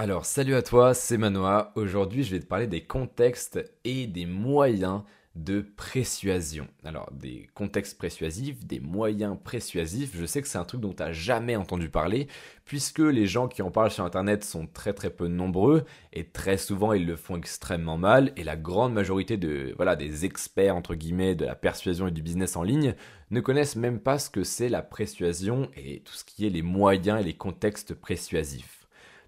Alors, salut à toi, c'est Manoa. Aujourd'hui, je vais te parler des contextes et des moyens de persuasion. Alors, des contextes persuasifs, des moyens persuasifs, je sais que c'est un truc dont tu n'as jamais entendu parler, puisque les gens qui en parlent sur Internet sont très très peu nombreux, et très souvent ils le font extrêmement mal, et la grande majorité de, voilà, des experts, entre guillemets, de la persuasion et du business en ligne ne connaissent même pas ce que c'est la persuasion et tout ce qui est les moyens et les contextes persuasifs.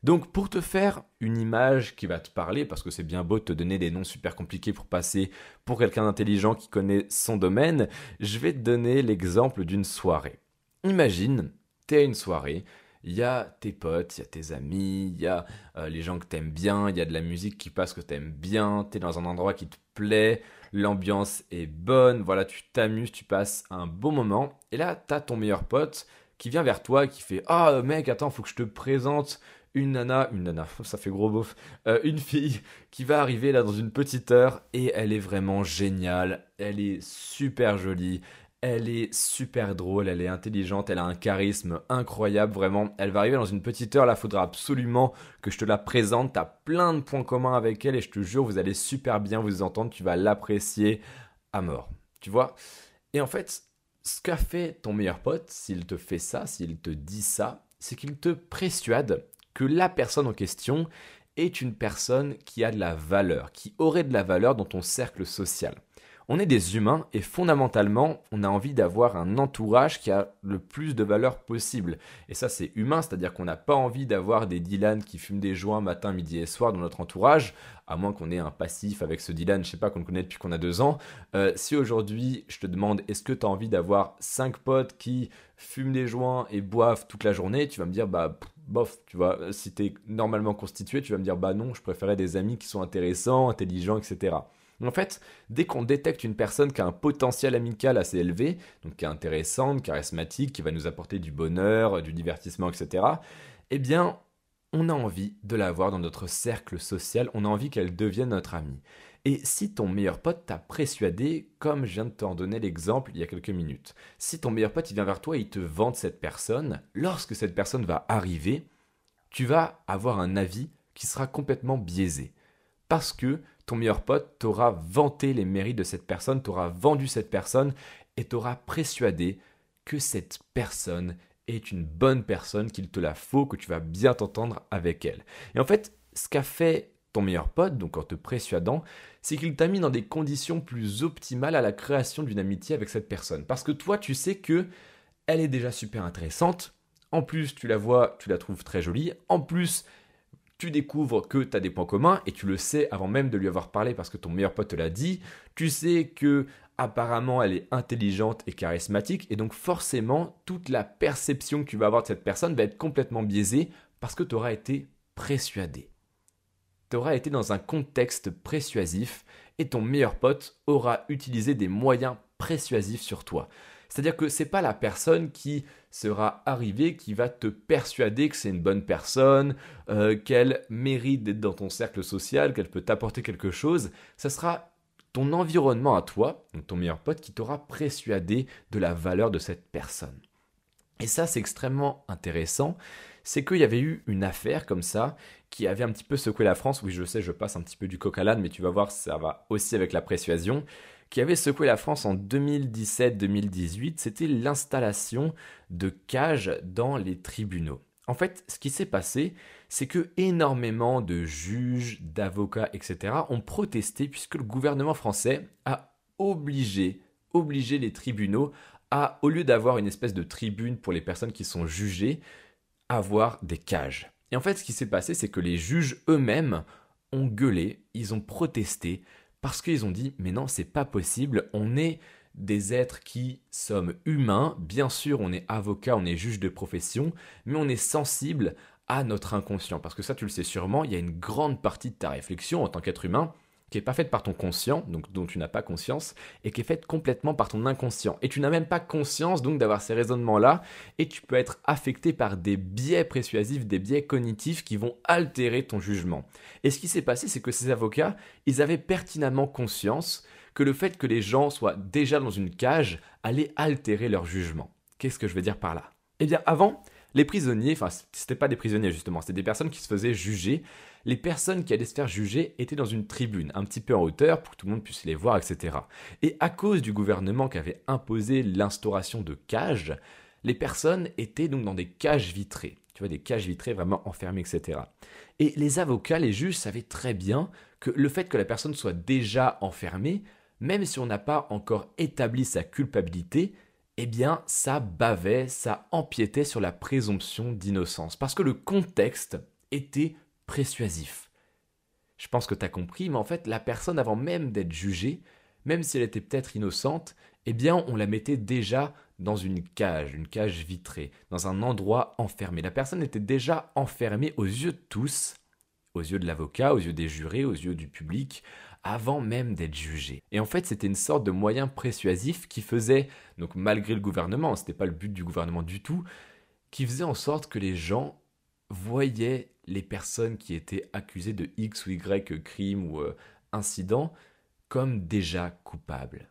Donc pour te faire une image qui va te parler, parce que c'est bien beau de te donner des noms super compliqués pour passer pour quelqu'un d'intelligent qui connaît son domaine, je vais te donner l'exemple d'une soirée. Imagine, tu es à une soirée, il y a tes potes, il y a tes amis, il y a euh, les gens que t'aimes bien, il y a de la musique qui passe que t'aimes bien, tu es dans un endroit qui te plaît, l'ambiance est bonne, voilà, tu t'amuses, tu passes un bon moment, et là, tu as ton meilleur pote qui vient vers toi, qui fait Ah mec, attends, faut que je te présente une nana, une nana, ça fait gros beauf, euh, une fille qui va arriver là dans une petite heure et elle est vraiment géniale, elle est super jolie, elle est super drôle, elle est intelligente, elle a un charisme incroyable, vraiment. Elle va arriver dans une petite heure, là, faudra absolument que je te la présente. T'as plein de points communs avec elle et je te jure, vous allez super bien vous entendre, tu vas l'apprécier à mort. Tu vois? Et en fait, ce qu'a fait ton meilleur pote, s'il te fait ça, s'il te dit ça, c'est qu'il te persuade que la personne en question est une personne qui a de la valeur, qui aurait de la valeur dans ton cercle social. On est des humains et fondamentalement, on a envie d'avoir un entourage qui a le plus de valeur possible. Et ça, c'est humain, c'est-à-dire qu'on n'a pas envie d'avoir des Dylan qui fument des joints matin, midi et soir dans notre entourage, à moins qu'on ait un passif avec ce Dylan, je sais pas, qu'on le connaît depuis qu'on a deux ans. Euh, si aujourd'hui, je te demande, est-ce que tu as envie d'avoir cinq potes qui fument des joints et boivent toute la journée, tu vas me dire, bah, bof, tu vois, si tu es normalement constitué, tu vas me dire, bah non, je préférais des amis qui sont intéressants, intelligents, etc. En fait, dès qu'on détecte une personne qui a un potentiel amical assez élevé, donc qui est intéressante, charismatique, qui va nous apporter du bonheur, du divertissement, etc., eh bien, on a envie de la voir dans notre cercle social, on a envie qu'elle devienne notre amie. Et si ton meilleur pote t'a persuadé, comme je viens de t'en donner l'exemple il y a quelques minutes, si ton meilleur pote il vient vers toi et il te vante cette personne, lorsque cette personne va arriver, tu vas avoir un avis qui sera complètement biaisé. Parce que ton meilleur pote t'aura vanté les mérites de cette personne, t'aura vendu cette personne et t'aura persuadé que cette personne est une bonne personne, qu'il te la faut, que tu vas bien t'entendre avec elle. Et en fait, ce qu'a fait ton meilleur pote, donc en te persuadant, c'est qu'il t'a mis dans des conditions plus optimales à la création d'une amitié avec cette personne. Parce que toi, tu sais que elle est déjà super intéressante. En plus, tu la vois, tu la trouves très jolie. En plus, tu découvres que tu as des points communs et tu le sais avant même de lui avoir parlé parce que ton meilleur pote te l'a dit. Tu sais que apparemment elle est intelligente et charismatique et donc forcément toute la perception que tu vas avoir de cette personne va être complètement biaisée parce que tu auras été persuadé. Tu auras été dans un contexte persuasif et ton meilleur pote aura utilisé des moyens persuasifs sur toi. C'est-à-dire que c'est pas la personne qui sera arrivée qui va te persuader que c'est une bonne personne, euh, qu'elle mérite d'être dans ton cercle social, qu'elle peut t'apporter quelque chose. Ça sera ton environnement à toi, donc ton meilleur pote, qui t'aura persuadé de la valeur de cette personne. Et ça, c'est extrêmement intéressant. C'est qu'il y avait eu une affaire comme ça qui avait un petit peu secoué la France. Oui, je sais, je passe un petit peu du coq à l'âne, mais tu vas voir, ça va aussi avec la persuasion qui avait secoué la France en 2017-2018, c'était l'installation de cages dans les tribunaux. En fait, ce qui s'est passé, c'est que énormément de juges, d'avocats, etc. ont protesté puisque le gouvernement français a obligé, obligé les tribunaux à, au lieu d'avoir une espèce de tribune pour les personnes qui sont jugées, avoir des cages. Et en fait, ce qui s'est passé, c'est que les juges eux-mêmes ont gueulé, ils ont protesté parce qu'ils ont dit mais non, c'est pas possible, on est des êtres qui sommes humains, bien sûr on est avocat, on est juge de profession, mais on est sensible à notre inconscient. Parce que ça tu le sais sûrement, il y a une grande partie de ta réflexion en tant qu'être humain qui n'est pas faite par ton conscient, donc dont tu n'as pas conscience, et qui est faite complètement par ton inconscient. Et tu n'as même pas conscience donc d'avoir ces raisonnements-là, et tu peux être affecté par des biais persuasifs, des biais cognitifs qui vont altérer ton jugement. Et ce qui s'est passé, c'est que ces avocats, ils avaient pertinemment conscience que le fait que les gens soient déjà dans une cage allait altérer leur jugement. Qu'est-ce que je veux dire par là? Eh bien, avant, les prisonniers, enfin c'était pas des prisonniers justement, c'était des personnes qui se faisaient juger. Les personnes qui allaient se faire juger étaient dans une tribune, un petit peu en hauteur pour que tout le monde puisse les voir, etc. Et à cause du gouvernement qui avait imposé l'instauration de cages, les personnes étaient donc dans des cages vitrées. Tu vois, des cages vitrées vraiment enfermées, etc. Et les avocats, les juges savaient très bien que le fait que la personne soit déjà enfermée, même si on n'a pas encore établi sa culpabilité, eh bien, ça bavait, ça empiétait sur la présomption d'innocence, parce que le contexte était persuasif. Je pense que tu as compris, mais en fait, la personne, avant même d'être jugée, même si elle était peut-être innocente, eh bien, on la mettait déjà dans une cage, une cage vitrée, dans un endroit enfermé. La personne était déjà enfermée aux yeux de tous, aux yeux de l'avocat, aux yeux des jurés, aux yeux du public, avant même d'être jugée. Et en fait, c'était une sorte de moyen persuasif qui faisait, donc malgré le gouvernement, ce n'était pas le but du gouvernement du tout, qui faisait en sorte que les gens voyaient les personnes qui étaient accusées de X ou Y crime ou euh, incident comme déjà coupables.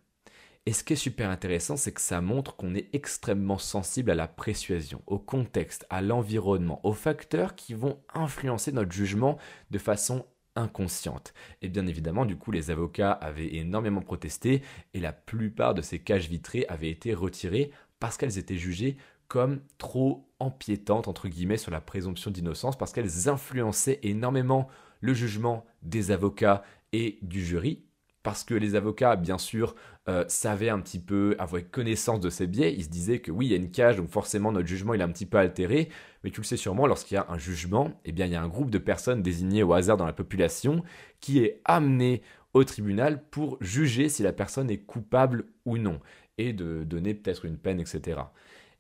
Et ce qui est super intéressant, c'est que ça montre qu'on est extrêmement sensible à la persuasion, au contexte, à l'environnement, aux facteurs qui vont influencer notre jugement de façon inconsciente. Et bien évidemment, du coup, les avocats avaient énormément protesté et la plupart de ces cages vitrées avaient été retirées parce qu'elles étaient jugées comme trop empiétantes, entre guillemets, sur la présomption d'innocence, parce qu'elles influençaient énormément le jugement des avocats et du jury, parce que les avocats, bien sûr, euh, savaient un petit peu, avaient connaissance de ces biais. Ils se disaient que oui, il y a une cage, donc forcément notre jugement il est un petit peu altéré. Mais tu le sais sûrement, lorsqu'il y a un jugement, eh bien il y a un groupe de personnes désignées au hasard dans la population qui est amené au tribunal pour juger si la personne est coupable ou non et de donner peut-être une peine, etc.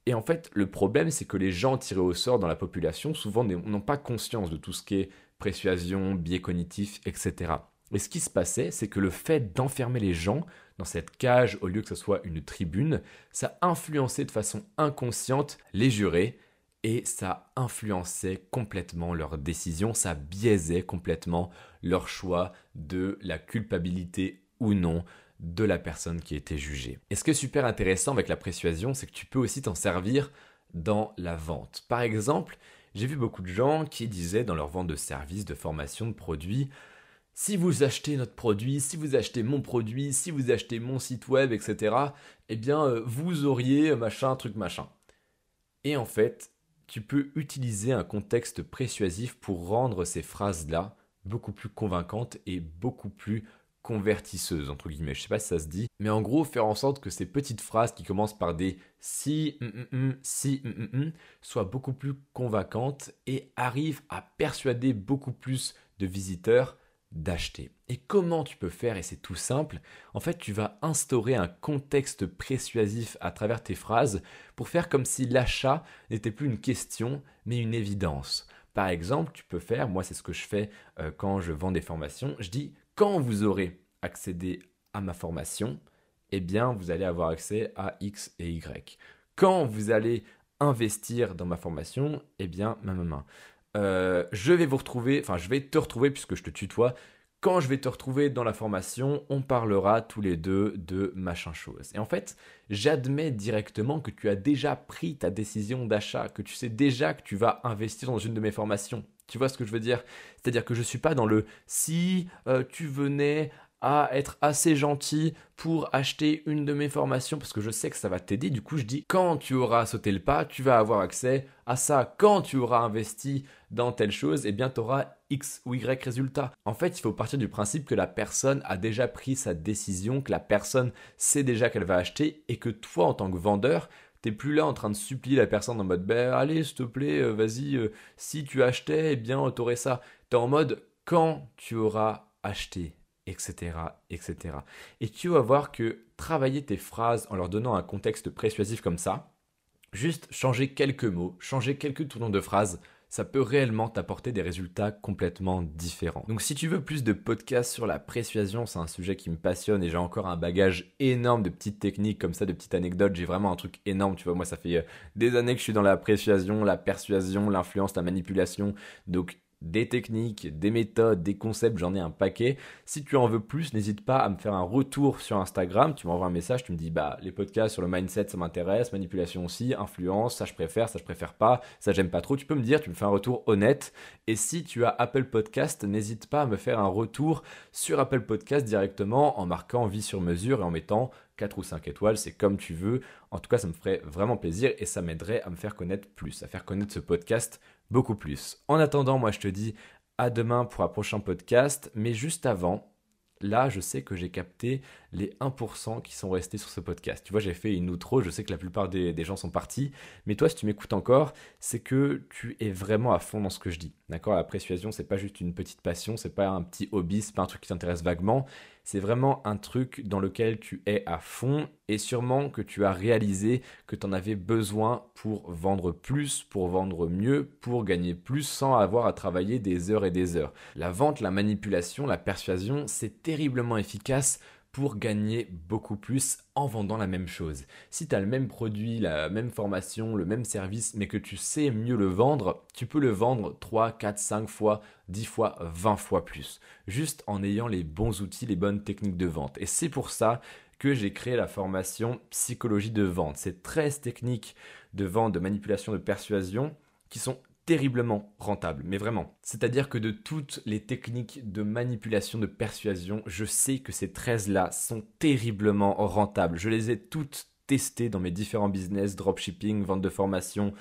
Et en fait, le problème, c'est que les gens tirés au sort dans la population, souvent, n'ont pas conscience de tout ce qui est persuasion, biais cognitif, etc. Et ce qui se passait, c'est que le fait d'enfermer les gens dans cette cage au lieu que ce soit une tribune, ça influençait de façon inconsciente les jurés et ça influençait complètement leurs décisions, ça biaisait complètement leur choix de la culpabilité ou non de la personne qui était jugée. Et ce qui est super intéressant avec la persuasion, c'est que tu peux aussi t'en servir dans la vente. Par exemple, j'ai vu beaucoup de gens qui disaient dans leur vente de services, de formation, de produits, si vous achetez notre produit, si vous achetez mon produit, si vous achetez mon site web, etc., eh bien, euh, vous auriez machin, truc, machin. Et en fait, tu peux utiliser un contexte persuasif pour rendre ces phrases-là beaucoup plus convaincantes et beaucoup plus convertisseuses, entre guillemets. Je sais pas si ça se dit, mais en gros, faire en sorte que ces petites phrases qui commencent par des si, mm, mm, mm, si, soient beaucoup plus convaincantes et arrivent à persuader beaucoup plus de visiteurs d'acheter. Et comment tu peux faire Et c'est tout simple. En fait, tu vas instaurer un contexte persuasif à travers tes phrases pour faire comme si l'achat n'était plus une question, mais une évidence. Par exemple, tu peux faire, moi c'est ce que je fais euh, quand je vends des formations, je dis quand vous aurez accédé à ma formation, eh bien vous allez avoir accès à X et Y. Quand vous allez investir dans ma formation, eh bien ma main. Euh, je vais vous retrouver, enfin je vais te retrouver puisque je te tutoie. Quand je vais te retrouver dans la formation, on parlera tous les deux de machin chose. Et en fait, j'admets directement que tu as déjà pris ta décision d'achat, que tu sais déjà que tu vas investir dans une de mes formations. Tu vois ce que je veux dire? C'est-à-dire que je ne suis pas dans le si euh, tu venais à être assez gentil pour acheter une de mes formations parce que je sais que ça va t'aider. Du coup, je dis quand tu auras sauté le pas, tu vas avoir accès à ça. Quand tu auras investi dans telle chose, eh bien, tu auras X ou Y résultat. En fait, il faut partir du principe que la personne a déjà pris sa décision, que la personne sait déjà qu'elle va acheter et que toi, en tant que vendeur, T'es plus là en train de supplier la personne en mode ben allez s'il te plaît euh, vas-y euh, si tu achetais eh bien t'aurais ça. T'es en mode quand tu auras acheté etc., etc. Et tu vas voir que travailler tes phrases en leur donnant un contexte persuasif comme ça, juste changer quelques mots, changer quelques tournons de phrases, ça peut réellement t'apporter des résultats complètement différents. Donc si tu veux plus de podcasts sur la persuasion, c'est un sujet qui me passionne et j'ai encore un bagage énorme de petites techniques comme ça, de petites anecdotes. J'ai vraiment un truc énorme, tu vois. Moi, ça fait euh, des années que je suis dans la persuasion, la persuasion, l'influence, la manipulation. Donc des techniques, des méthodes, des concepts, j'en ai un paquet. Si tu en veux plus, n'hésite pas à me faire un retour sur Instagram. Tu m'envoies un message, tu me dis bah les podcasts sur le mindset ça m'intéresse, manipulation aussi, influence, ça je préfère, ça je préfère pas, ça j'aime pas trop. Tu peux me dire, tu me fais un retour honnête. Et si tu as Apple Podcast, n'hésite pas à me faire un retour sur Apple Podcast directement en marquant vie sur mesure et en mettant 4 ou 5 étoiles, c'est comme tu veux. En tout cas, ça me ferait vraiment plaisir et ça m'aiderait à me faire connaître plus, à faire connaître ce podcast beaucoup plus. En attendant, moi je te dis à demain pour un prochain podcast, mais juste avant, là je sais que j'ai capté les 1% qui sont restés sur ce podcast. Tu vois, j'ai fait une outro, je sais que la plupart des, gens sont partis, mais toi si tu m'écoutes encore, c'est que tu es vraiment à fond dans ce que je dis. D'accord? La persuasion, c'est pas juste une petite passion, c'est pas un petit hobby, c'est pas un truc qui t'intéresse vaguement, c'est vraiment un truc dans lequel tu es à fond et sûrement que tu as réalisé que tu en avais besoin pour vendre plus, pour vendre mieux, pour gagner plus sans avoir à travailler des heures et des heures. La vente, la manipulation, la persuasion, c'est terriblement efficace pour gagner beaucoup plus en vendant la même chose. Si tu as le même produit, la même formation, le même service, mais que tu sais mieux le vendre, tu peux le vendre 3, 4, 5 fois, 10 fois, 20 fois plus, juste en ayant les bons outils, les bonnes techniques de vente. Et c'est pour ça que j'ai créé la formation psychologie de vente. C'est 13 techniques de vente, de manipulation, de persuasion qui sont terriblement rentable, mais vraiment. C'est-à-dire que de toutes les techniques de manipulation, de persuasion, je sais que ces 13-là sont terriblement rentables. Je les ai toutes testées dans mes différents business, dropshipping, vente de formation,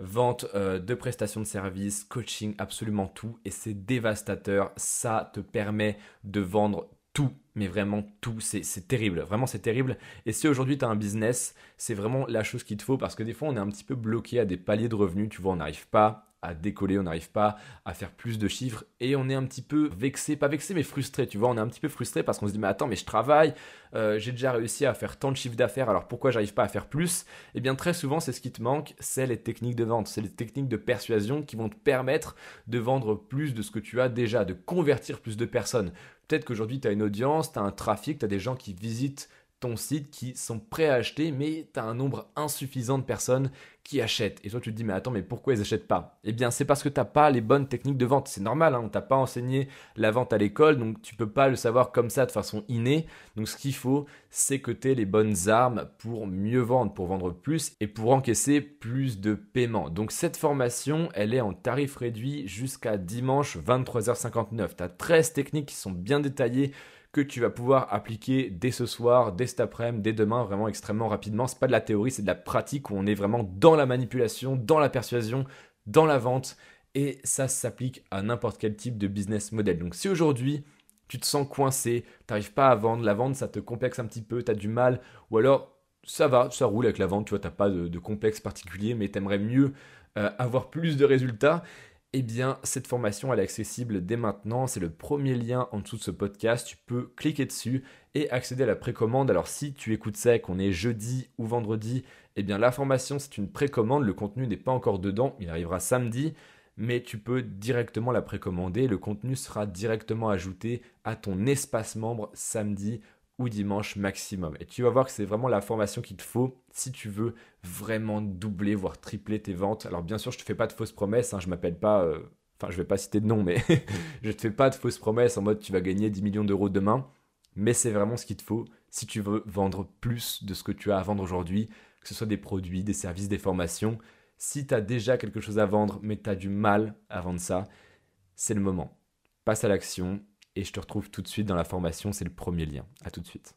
vente euh, de prestations de services, coaching, absolument tout. Et c'est dévastateur. Ça te permet de vendre tout, mais vraiment tout, c'est terrible, vraiment c'est terrible. Et si aujourd'hui tu as un business, c'est vraiment la chose qu'il te faut parce que des fois on est un petit peu bloqué à des paliers de revenus, tu vois, on n'arrive pas à décoller, on n'arrive pas à faire plus de chiffres et on est un petit peu vexé, pas vexé mais frustré, tu vois, on est un petit peu frustré parce qu'on se dit mais attends mais je travaille, euh, j'ai déjà réussi à faire tant de chiffres d'affaires, alors pourquoi j'arrive pas à faire plus? Eh bien très souvent c'est ce qui te manque, c'est les techniques de vente, c'est les techniques de persuasion qui vont te permettre de vendre plus de ce que tu as déjà, de convertir plus de personnes. Peut-être qu'aujourd'hui tu as une audience, tu as un trafic, tu as des gens qui visitent ton site qui sont prêts à acheter, mais tu as un nombre insuffisant de personnes qui achètent. Et toi, tu te dis, mais attends, mais pourquoi ils n'achètent pas? Eh bien, c'est parce que tu n'as pas les bonnes techniques de vente. C'est normal, hein, on t'a pas enseigné la vente à l'école, donc tu peux pas le savoir comme ça de façon innée. Donc, ce qu'il faut, c'est que tu aies les bonnes armes pour mieux vendre, pour vendre plus et pour encaisser plus de paiements. Donc, cette formation, elle est en tarif réduit jusqu'à dimanche 23h59. Tu as 13 techniques qui sont bien détaillées que tu vas pouvoir appliquer dès ce soir, dès cet après-midi, dès demain, vraiment extrêmement rapidement. C'est pas de la théorie, c'est de la pratique où on est vraiment dans la manipulation, dans la persuasion, dans la vente. Et ça s'applique à n'importe quel type de business model. Donc si aujourd'hui tu te sens coincé, tu n'arrives pas à vendre, la vente ça te complexe un petit peu, tu as du mal, ou alors ça va, ça roule avec la vente, tu vois, tu n'as pas de, complexe particulier, mais tu aimerais mieux euh, avoir plus de résultats, eh bien, cette formation, elle est accessible dès maintenant. C'est le premier lien en dessous de ce podcast. Tu peux cliquer dessus et accéder à la précommande. Alors, si tu écoutes ça qu'on est jeudi ou vendredi, eh bien, la formation, c'est une précommande. Le contenu n'est pas encore dedans. Il arrivera samedi. Mais tu peux directement la précommander. Le contenu sera directement ajouté à ton espace membre samedi ou dimanche maximum. Et tu vas voir que c'est vraiment la formation qu'il te faut si tu veux vraiment doubler, voire tripler tes ventes. Alors bien sûr, je te fais pas de fausses promesses, hein, je m'appelle pas... Euh, enfin, je vais pas citer de nom, mais je te fais pas de fausses promesses en mode tu vas gagner 10 millions d'euros demain. Mais c'est vraiment ce qu'il te faut si tu veux vendre plus de ce que tu as à vendre aujourd'hui, que ce soit des produits, des services, des formations. Si tu as déjà quelque chose à vendre, mais tu as du mal à vendre ça, c'est le moment. Passe à l'action, et je te retrouve tout de suite dans la formation, c'est le premier lien. À tout de suite.